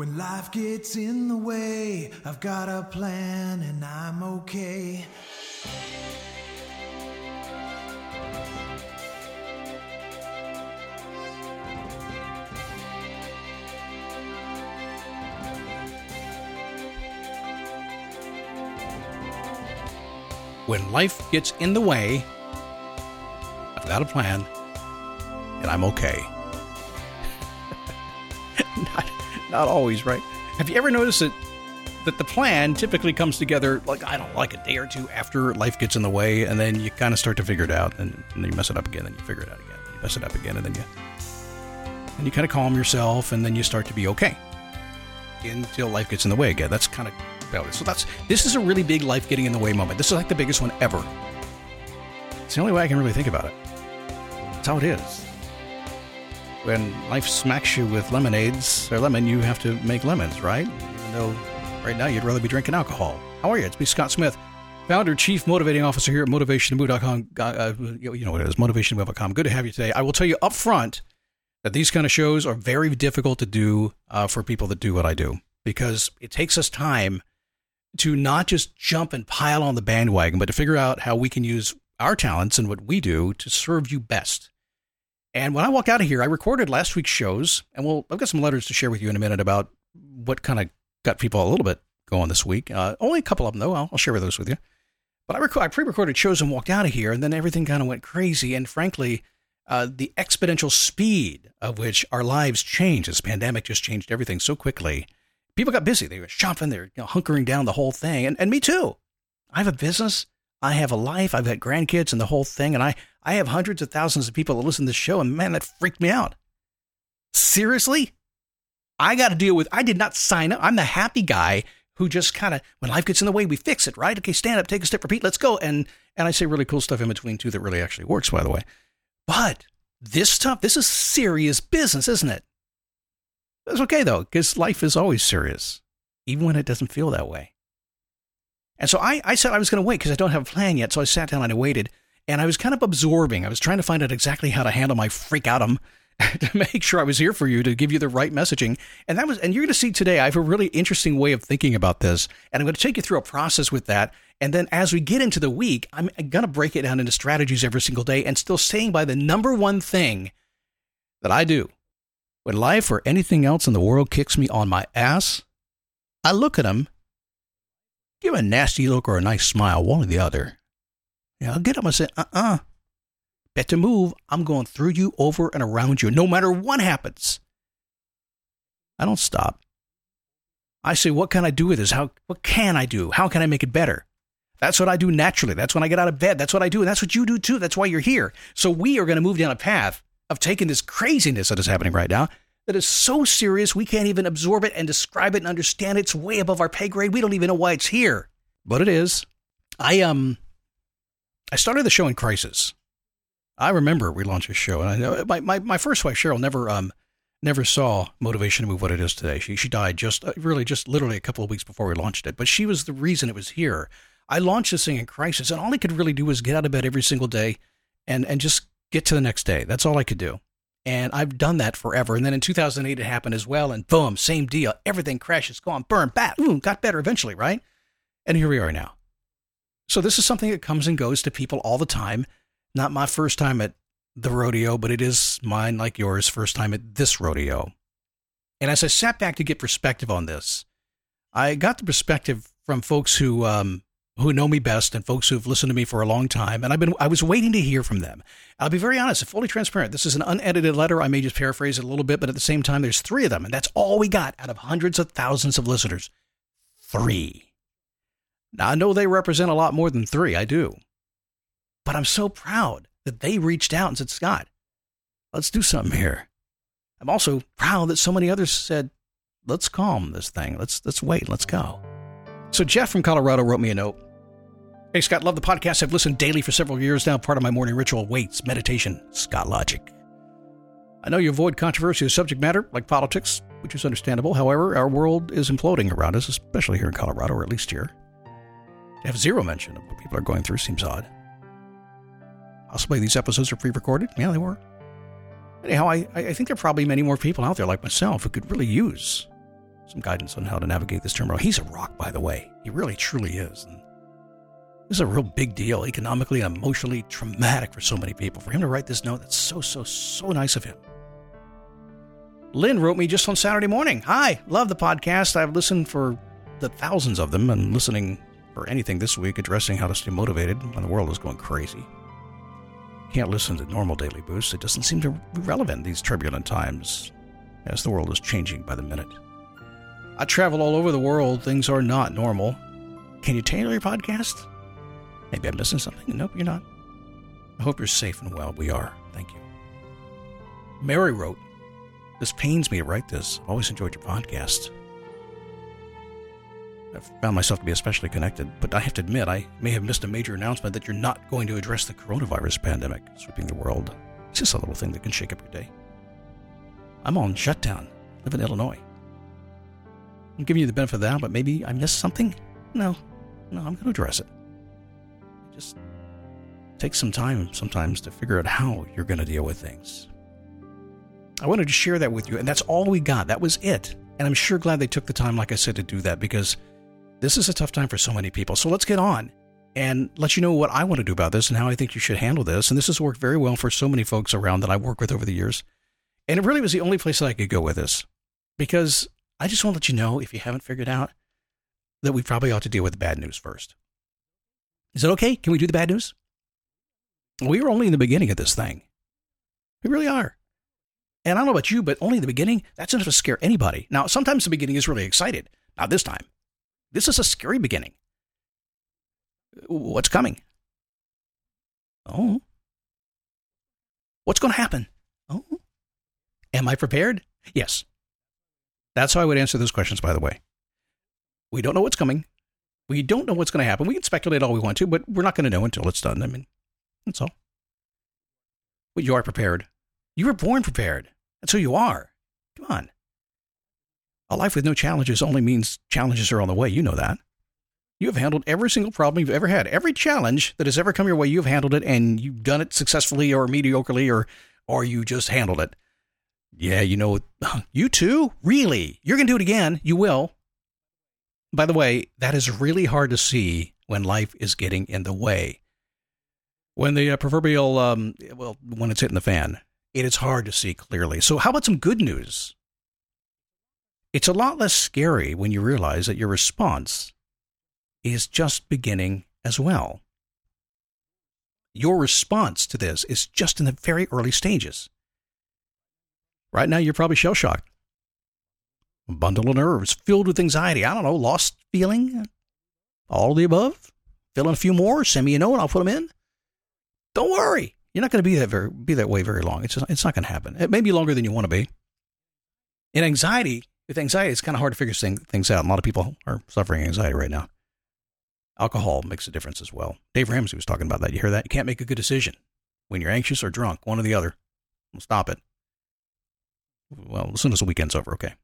When life gets in the way, I've got a plan and I'm okay. When life gets in the way, I've got a plan and I'm okay. not, not always, right? Have you ever noticed that that the plan typically comes together like I don't like a day or two after life gets in the way, and then you kind of start to figure it out, and, and then you mess it up again, and you figure it out again, and you mess it up again, and then you and you kind of calm yourself, and then you start to be okay until life gets in the way again. That's kind of about it. So that's this is a really big life getting in the way moment. This is like the biggest one ever. It's the only way I can really think about it. That's how it is. When life smacks you with lemonades or lemon, you have to make lemons, right? Even though right now you'd rather be drinking alcohol. How are you? It's me, Scott Smith, founder, chief motivating officer here at motivationmove.com. Uh, you know what it is, motivationmove.com. Good to have you today. I will tell you up front that these kind of shows are very difficult to do uh, for people that do what I do because it takes us time to not just jump and pile on the bandwagon, but to figure out how we can use our talents and what we do to serve you best. And when I walk out of here, I recorded last week's shows, and we'll I've got some letters to share with you in a minute about what kind of got people a little bit going this week. Uh, only a couple of them though. I'll, I'll share those with you. But I, rec- I pre-recorded shows and walked out of here, and then everything kind of went crazy. And frankly, uh, the exponential speed of which our lives changed, this pandemic just changed everything so quickly. People got busy. They were shopping. They were you know, hunkering down the whole thing, and and me too. I have a business. I have a life. I've got grandkids and the whole thing, and I I have hundreds of thousands of people that listen to this show, and man, that freaked me out. Seriously? I got to deal with, I did not sign up. I'm the happy guy who just kind of, when life gets in the way, we fix it, right? Okay, stand up, take a step, repeat, let's go. And, and I say really cool stuff in between too that really actually works, by the way. But this stuff, this is serious business, isn't it? That's okay though, because life is always serious, even when it doesn't feel that way. And so I, I said I was going to wait because I don't have a plan yet. So I sat down and I waited and I was kind of absorbing. I was trying to find out exactly how to handle my freak outum to make sure I was here for you to give you the right messaging. And that was, and you're going to see today, I have a really interesting way of thinking about this. And I'm going to take you through a process with that. And then as we get into the week, I'm going to break it down into strategies every single day and still staying by the number one thing that I do. When life or anything else in the world kicks me on my ass, I look at them, give a nasty look or a nice smile, one or the other. Yeah, I'll get up and say, uh uh-uh. uh Better move. I'm going through you, over and around you, no matter what happens. I don't stop. I say, what can I do with this? How, what can I do? How can I make it better? That's what I do naturally. That's when I get out of bed. That's what I do. And that's what you do too. That's why you're here. So we are going to move down a path of taking this craziness that is happening right now that is so serious we can't even absorb it and describe it and understand it. It's way above our pay grade. We don't even know why it's here. But it is. I um I started the show in crisis. I remember we launched a show, and I know my, my, my first wife Cheryl never um never saw motivation to move what it is today. She she died just uh, really just literally a couple of weeks before we launched it, but she was the reason it was here. I launched this thing in crisis, and all I could really do was get out of bed every single day, and and just get to the next day. That's all I could do, and I've done that forever. And then in 2008 it happened as well, and boom, same deal. Everything crashes, gone, burn, bat, ooh, got better eventually, right? And here we are now. So this is something that comes and goes to people all the time. Not my first time at the rodeo, but it is mine, like yours, first time at this rodeo. And as I sat back to get perspective on this, I got the perspective from folks who um, who know me best and folks who've listened to me for a long time. And I've been I was waiting to hear from them. I'll be very honest fully transparent. This is an unedited letter. I may just paraphrase it a little bit, but at the same time, there's three of them, and that's all we got out of hundreds of thousands of listeners. Three. Now I know they represent a lot more than three. I do. But I'm so proud that they reached out and said, Scott, let's do something here. I'm also proud that so many others said, let's calm this thing. Let's let's wait. Let's go. So Jeff from Colorado wrote me a note. Hey Scott, love the podcast. I've listened daily for several years now. Part of my morning ritual: weights, meditation, Scott Logic. I know you avoid controversial subject matter like politics, which is understandable. However, our world is imploding around us, especially here in Colorado, or at least here. To have zero mention of what people are going through seems odd. Possibly these episodes are pre recorded. Yeah, they were. Anyhow, I, I think there are probably many more people out there like myself who could really use some guidance on how to navigate this turmoil. He's a rock, by the way. He really, truly is. And this is a real big deal, economically and emotionally traumatic for so many people. For him to write this note, that's so, so, so nice of him. Lynn wrote me just on Saturday morning. Hi, love the podcast. I've listened for the thousands of them and listening for anything this week addressing how to stay motivated when the world is going crazy. Can't listen to normal daily boosts. It doesn't seem to be relevant these turbulent times as the world is changing by the minute. I travel all over the world. Things are not normal. Can you tailor your podcast? Maybe I'm missing something. Nope, you're not. I hope you're safe and well. We are. Thank you. Mary wrote, This pains me to write this. I've always enjoyed your podcast. I've found myself to be especially connected, but I have to admit I may have missed a major announcement that you're not going to address the coronavirus pandemic sweeping the world. It's just a little thing that can shake up your day. I'm on shutdown. live in Illinois. I'm giving you the benefit of the doubt, but maybe I missed something? No, no, I'm going to address it. Just takes some time sometimes to figure out how you're going to deal with things. I wanted to share that with you, and that's all we got. That was it. And I'm sure glad they took the time, like I said, to do that because this is a tough time for so many people. So let's get on and let you know what I want to do about this and how I think you should handle this. And this has worked very well for so many folks around that I work with over the years. And it really was the only place that I could go with this because I just want to let you know, if you haven't figured out, that we probably ought to deal with the bad news first. Is it okay? Can we do the bad news? We are only in the beginning of this thing. We really are. And I don't know about you, but only in the beginning, that's enough to scare anybody. Now, sometimes the beginning is really excited. Not this time. This is a scary beginning. What's coming? Oh. What's going to happen? Oh. Am I prepared? Yes. That's how I would answer those questions, by the way. We don't know what's coming. We don't know what's going to happen. We can speculate all we want to, but we're not going to know until it's done. I mean, that's all. But you are prepared. You were born prepared. That's who you are. Come on. A life with no challenges only means challenges are on the way. You know that. You have handled every single problem you've ever had. Every challenge that has ever come your way, you've handled it and you've done it successfully or mediocrely or or you just handled it. Yeah, you know, you too? Really? You're going to do it again. You will. By the way, that is really hard to see when life is getting in the way. When the uh, proverbial, um, well, when it's hitting the fan, it is hard to see clearly. So, how about some good news? It's a lot less scary when you realize that your response is just beginning as well. Your response to this is just in the very early stages. Right now, you're probably shell shocked. Bundle of nerves, filled with anxiety. I don't know, lost feeling, all of the above. Fill in a few more, send me a note, and I'll put them in. Don't worry. You're not going to be that very, be that way very long. It's just, it's not going to happen. It may be longer than you want to be. In anxiety, with anxiety, it's kind of hard to figure things out. A lot of people are suffering anxiety right now. Alcohol makes a difference as well. Dave Ramsey was talking about that. You hear that? You can't make a good decision when you're anxious or drunk, one or the other. stop it. Well, as soon as the weekend's over, okay.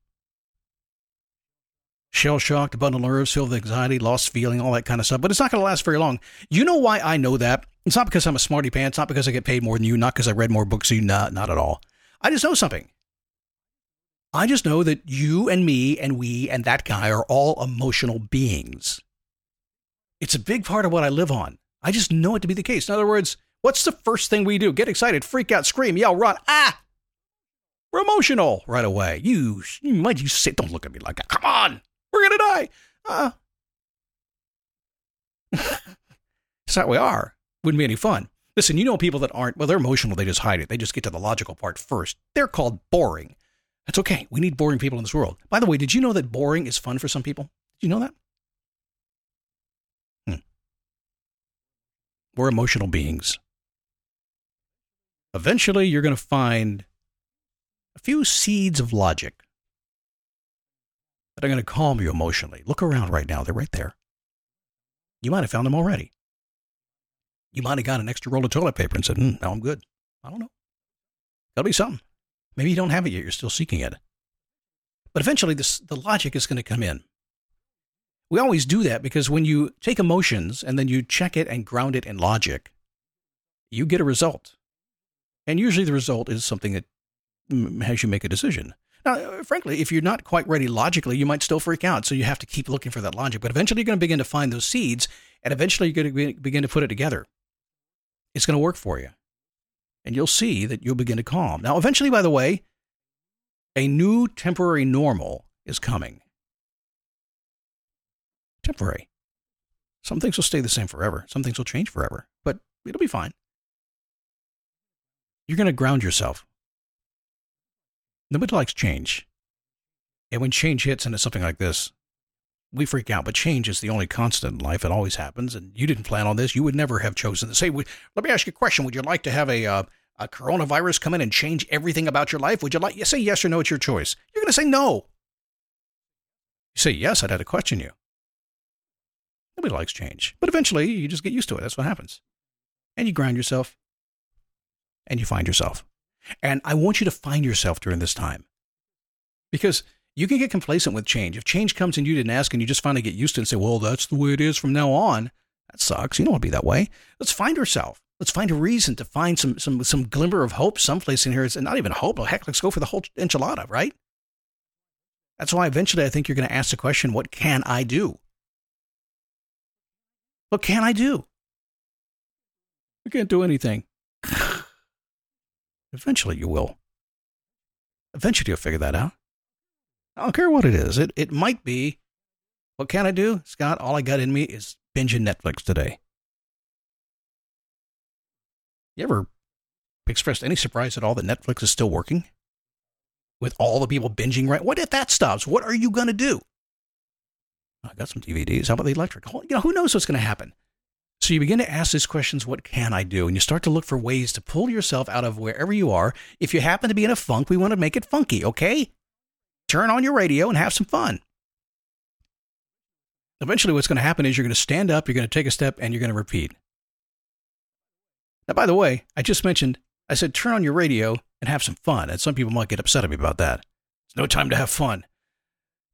Shell shocked, bundle nerves, filled with anxiety, lost feeling, all that kind of stuff. But it's not going to last very long. You know why I know that? It's not because I'm a smarty pants, not because I get paid more than you, not because I read more books than you, not, not at all. I just know something. I just know that you and me and we and that guy are all emotional beings. It's a big part of what I live on. I just know it to be the case. In other words, what's the first thing we do? Get excited, freak out, scream, yell, run. Ah! We're emotional right away. You, you might you sit, don't look at me like that. Come on, we're gonna die. Uh. How we are. Wouldn't be any fun. Listen, you know people that aren't, well, they're emotional, they just hide it. They just get to the logical part first. They're called boring. That's okay. We need boring people in this world. By the way, did you know that boring is fun for some people? Did you know that? Hmm. We're emotional beings. Eventually, you're going to find a few seeds of logic that are going to calm you emotionally. Look around right now, they're right there. You might have found them already. You might have got an extra roll of toilet paper and said, mm, now I'm good. I don't know. Gotta be something. Maybe you don't have it yet, you're still seeking it. But eventually, this, the logic is going to come in. We always do that because when you take emotions and then you check it and ground it in logic, you get a result. And usually the result is something that has you make a decision. Now, frankly, if you're not quite ready logically, you might still freak out. So you have to keep looking for that logic. But eventually, you're going to begin to find those seeds, and eventually, you're going to begin to put it together. It's going to work for you. And you'll see that you'll begin to calm. Now, eventually, by the way, a new temporary normal is coming. Temporary. Some things will stay the same forever, some things will change forever, but it'll be fine. You're going to ground yourself. Nobody likes change. And when change hits into something like this, we freak out, but change is the only constant in life. It always happens. And you didn't plan on this. You would never have chosen this. Say, let me ask you a question. Would you like to have a, uh, a coronavirus come in and change everything about your life? Would you like, you say yes or no, it's your choice. You're going to say no. You say yes, I'd have to question you. Nobody likes change. But eventually, you just get used to it. That's what happens. And you ground yourself and you find yourself. And I want you to find yourself during this time because you can get complacent with change. If change comes and you didn't ask and you just finally get used to it and say, well, that's the way it is from now on, that sucks. You don't want to be that way. Let's find ourselves. Let's find a reason to find some, some, some glimmer of hope someplace in here. It's not even hope. Heck, let's go for the whole enchilada, right? That's why eventually I think you're going to ask the question, what can I do? What can I do? I can't do anything. Eventually you will. Eventually you'll figure that out. I don't care what it is. It, it might be, what can I do? Scott, all I got in me is binging Netflix today. You ever expressed any surprise at all that Netflix is still working? With all the people binging right? What if that stops? What are you to do? I got some DVDs. How about the electric? You know, who knows what's going to happen? So you begin to ask these questions, what can I do? And you start to look for ways to pull yourself out of wherever you are. If you happen to be in a funk, we want to make it funky, okay? Turn on your radio and have some fun. Eventually, what's going to happen is you're going to stand up, you're going to take a step, and you're going to repeat. Now, by the way, I just mentioned, I said turn on your radio and have some fun. And some people might get upset at me about that. It's no time to have fun.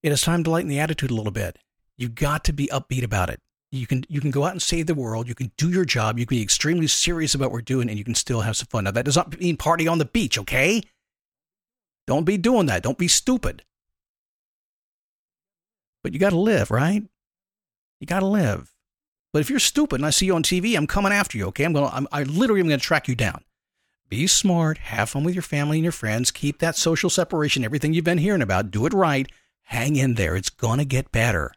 It is time to lighten the attitude a little bit. You've got to be upbeat about it. You can you can go out and save the world. You can do your job. You can be extremely serious about what we're doing, and you can still have some fun. Now that does not mean party on the beach, okay? Don't be doing that. Don't be stupid. But you got to live, right? You got to live. But if you're stupid and I see you on TV, I'm coming after you. Okay, I'm gonna. I'm, I literally am gonna track you down. Be smart. Have fun with your family and your friends. Keep that social separation. Everything you've been hearing about. Do it right. Hang in there. It's gonna get better.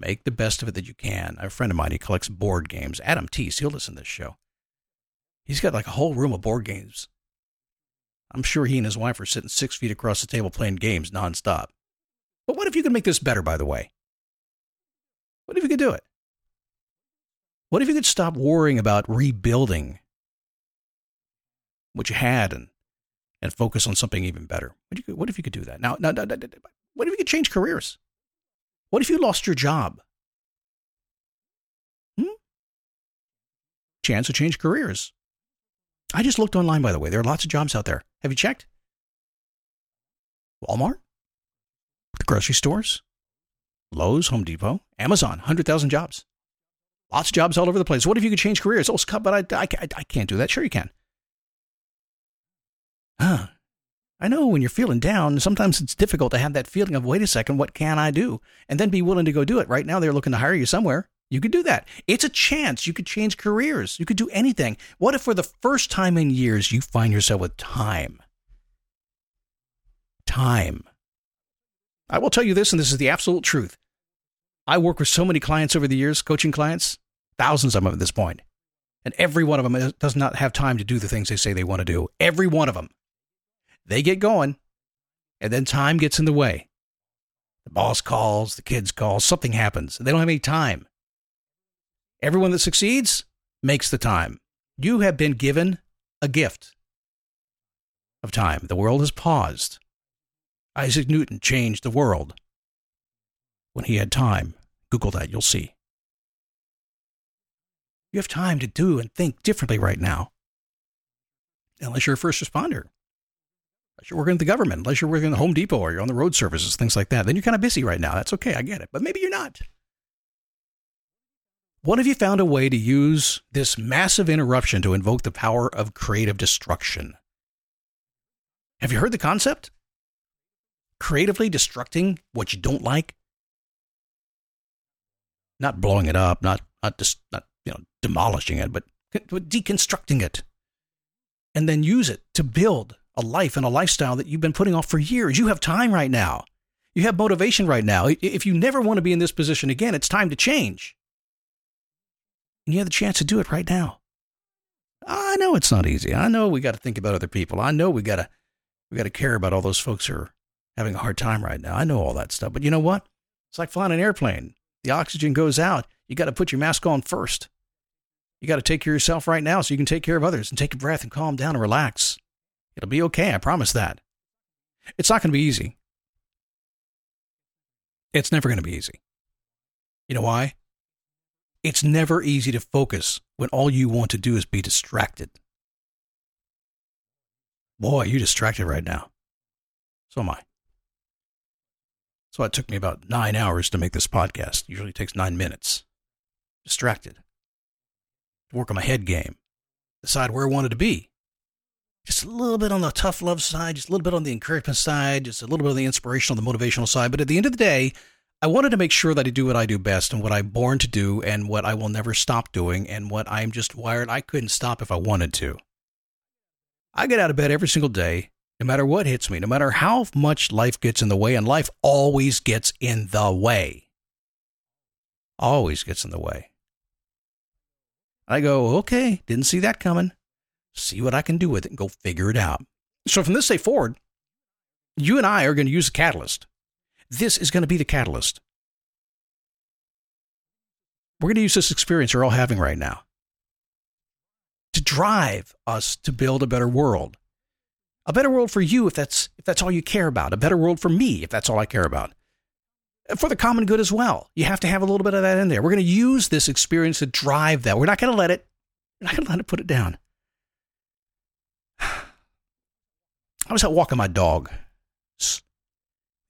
Make the best of it that you can. A friend of mine, he collects board games. Adam Teese, he'll listen to this show. He's got like a whole room of board games. I'm sure he and his wife are sitting six feet across the table playing games nonstop. But what if you could make this better, by the way? What if you could do it? What if you could stop worrying about rebuilding what you had and, and focus on something even better? What if you could, do that? Now, now, what if you could change careers? What if you lost your job? Hmm? Chance to change careers. I just looked online, by the way. There are lots of jobs out there. Have you checked? Walmart? The grocery stores? Lowe's, Home Depot, Amazon, 100,000 jobs. Lots of jobs all over the place. What if you could change careers? Oh, Scott, but I, I, I can't do that. Sure, you can. Huh. I know when you're feeling down, sometimes it's difficult to have that feeling of, wait a second, what can I do? And then be willing to go do it. Right now, they're looking to hire you somewhere. You could do that. It's a chance. You could change careers. You could do anything. What if for the first time in years, you find yourself with time? Time. I will tell you this, and this is the absolute truth. I work with so many clients over the years, coaching clients, thousands of them at this point, and every one of them does not have time to do the things they say they want to do. Every one of them. They get going, and then time gets in the way. The boss calls, the kids call, something happens. They don't have any time. Everyone that succeeds makes the time. You have been given a gift of time. The world has paused. Isaac Newton changed the world when he had time. Google that, you'll see. You have time to do and think differently right now. Unless you're a first responder unless you're working at the government, unless you're working at the Home Depot or you're on the road services, things like that, then you're kind of busy right now. That's okay. I get it. But maybe you're not. What if you found a way to use this massive interruption to invoke the power of creative destruction? Have you heard the concept? creatively destructing what you don't like, not blowing it up, not not just not you know demolishing it, but deconstructing it, and then use it to build a life and a lifestyle that you've been putting off for years. You have time right now. You have motivation right now. If you never want to be in this position again, it's time to change. And you have the chance to do it right now. I know it's not easy. I know we got to think about other people. I know we got to we got to care about all those folks who are having a hard time right now. I know all that stuff. But you know what? It's like flying an airplane. The oxygen goes out. You got to put your mask on first. You got to take care of yourself right now so you can take care of others and take a breath and calm down and relax. It'll be okay. I promise that. It's not going to be easy. It's never going to be easy. You know why? It's never easy to focus when all you want to do is be distracted. Boy, you're distracted right now. So am I. So it took me about nine hours to make this podcast. Usually takes nine minutes. Distracted. To work on my head game. Decide where I wanted to be. Just a little bit on the tough love side, just a little bit on the encouragement side, just a little bit on the inspirational, the motivational side. But at the end of the day, I wanted to make sure that I do what I do best and what I'm born to do and what I will never stop doing and what I'm just wired. I couldn't stop if I wanted to. I get out of bed every single day, no matter what hits me, no matter how much life gets in the way, and life always gets in the way. Always gets in the way. I go, okay, didn't see that coming. See what I can do with it and go figure it out. So from this day forward, you and I are going to use a catalyst. This is going to be the catalyst. We're going to use this experience we're all having right now to drive us to build a better world. A better world for you if that's if that's all you care about. A better world for me if that's all I care about. For the common good as well. You have to have a little bit of that in there. We're going to use this experience to drive that. We're not going to let it we're not going to let it put it down. I was out walking my dog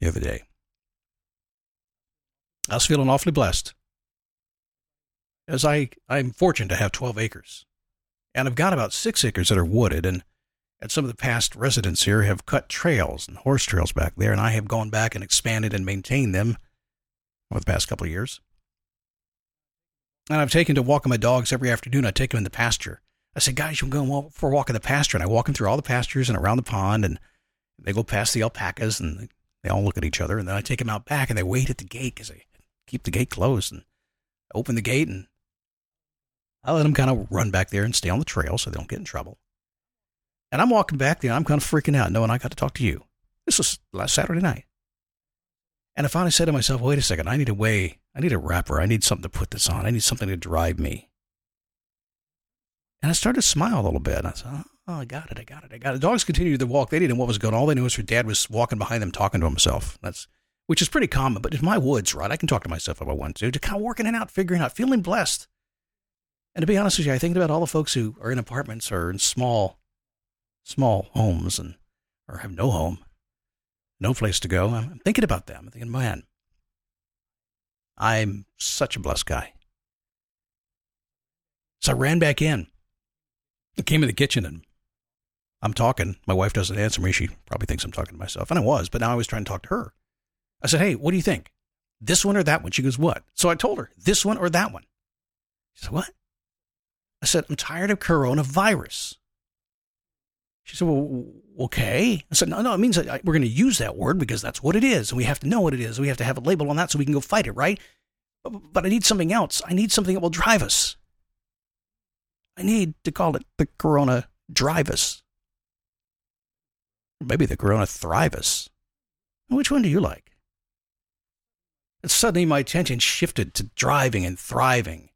the other day. I was feeling awfully blessed. As I, I'm fortunate to have 12 acres. And I've got about six acres that are wooded, and, and some of the past residents here have cut trails and horse trails back there, and I have gone back and expanded and maintained them over the past couple of years. And I've taken to walking my dogs every afternoon. I take them in the pasture. I said, guys, you can go for a walk in the pasture. And I walk them through all the pastures and around the pond, and they go past the alpacas, and they all look at each other. And then I take them out back, and they wait at the gate because they keep the gate closed and I open the gate and I let them kind of run back there and stay on the trail so they don't get in trouble. And I'm walking back there. I'm kind of freaking out knowing I got to talk to you. This was last Saturday night. And I finally said to myself, wait a second, I need a way, I need a wrapper. I need something to put this on. I need something to drive me. And I started to smile a little bit. I said, oh, I got it, I got it, I got it. The dogs continued to walk. They didn't know what was going on. All they knew was her dad was walking behind them talking to himself. That's which is pretty common, but in my woods, right, I can talk to myself if I want to, to kind of working it out, figuring out, feeling blessed. And to be honest with you, I think about all the folks who are in apartments or in small, small homes and or have no home, no place to go. I'm thinking about them. I'm thinking, man, I'm such a blessed guy. So I ran back in. I came in the kitchen and I'm talking. My wife doesn't answer me. She probably thinks I'm talking to myself. And I was, but now I was trying to talk to her. I said, Hey, what do you think? This one or that one? She goes, What? So I told her, This one or that one? She said, What? I said, I'm tired of coronavirus. She said, Well, okay. I said, No, no, it means that we're going to use that word because that's what it is. And we have to know what it is. We have to have a label on that so we can go fight it, right? But, but I need something else. I need something that will drive us. I need to call it the Corona Drive Us. Maybe the Corona Thrive Us. Which one do you like? And suddenly my attention shifted to driving and thriving.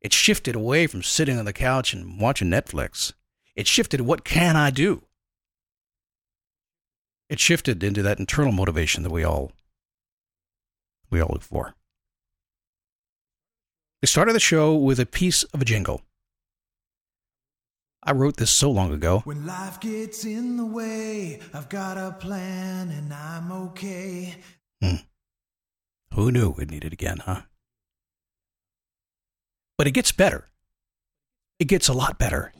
It shifted away from sitting on the couch and watching Netflix. It shifted what can I do? It shifted into that internal motivation that we all we all look for. We started the show with a piece of a jingle. I wrote this so long ago. When life gets in the way, I've got a plan and I'm okay. Hmm. Who knew we'd need it again, huh? But it gets better. It gets a lot better.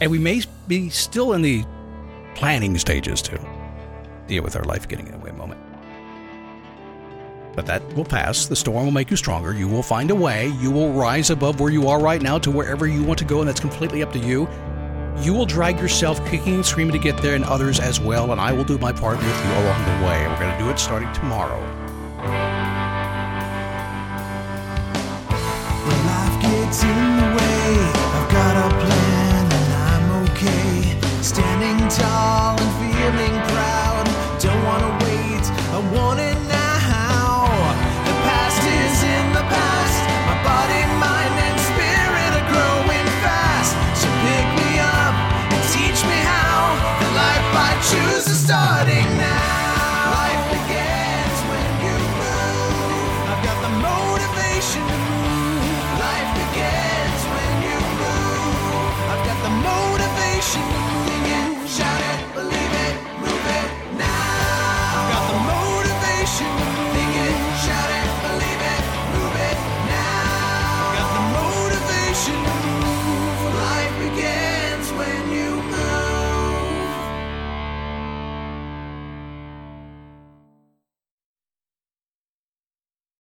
And we may be still in the planning stages to deal with our life getting in the way moment. But that will pass. The storm will make you stronger. You will find a way. You will rise above where you are right now to wherever you want to go, and that's completely up to you. You will drag yourself kicking and screaming to get there, and others as well, and I will do my part with you along the way. We're going to do it starting tomorrow. When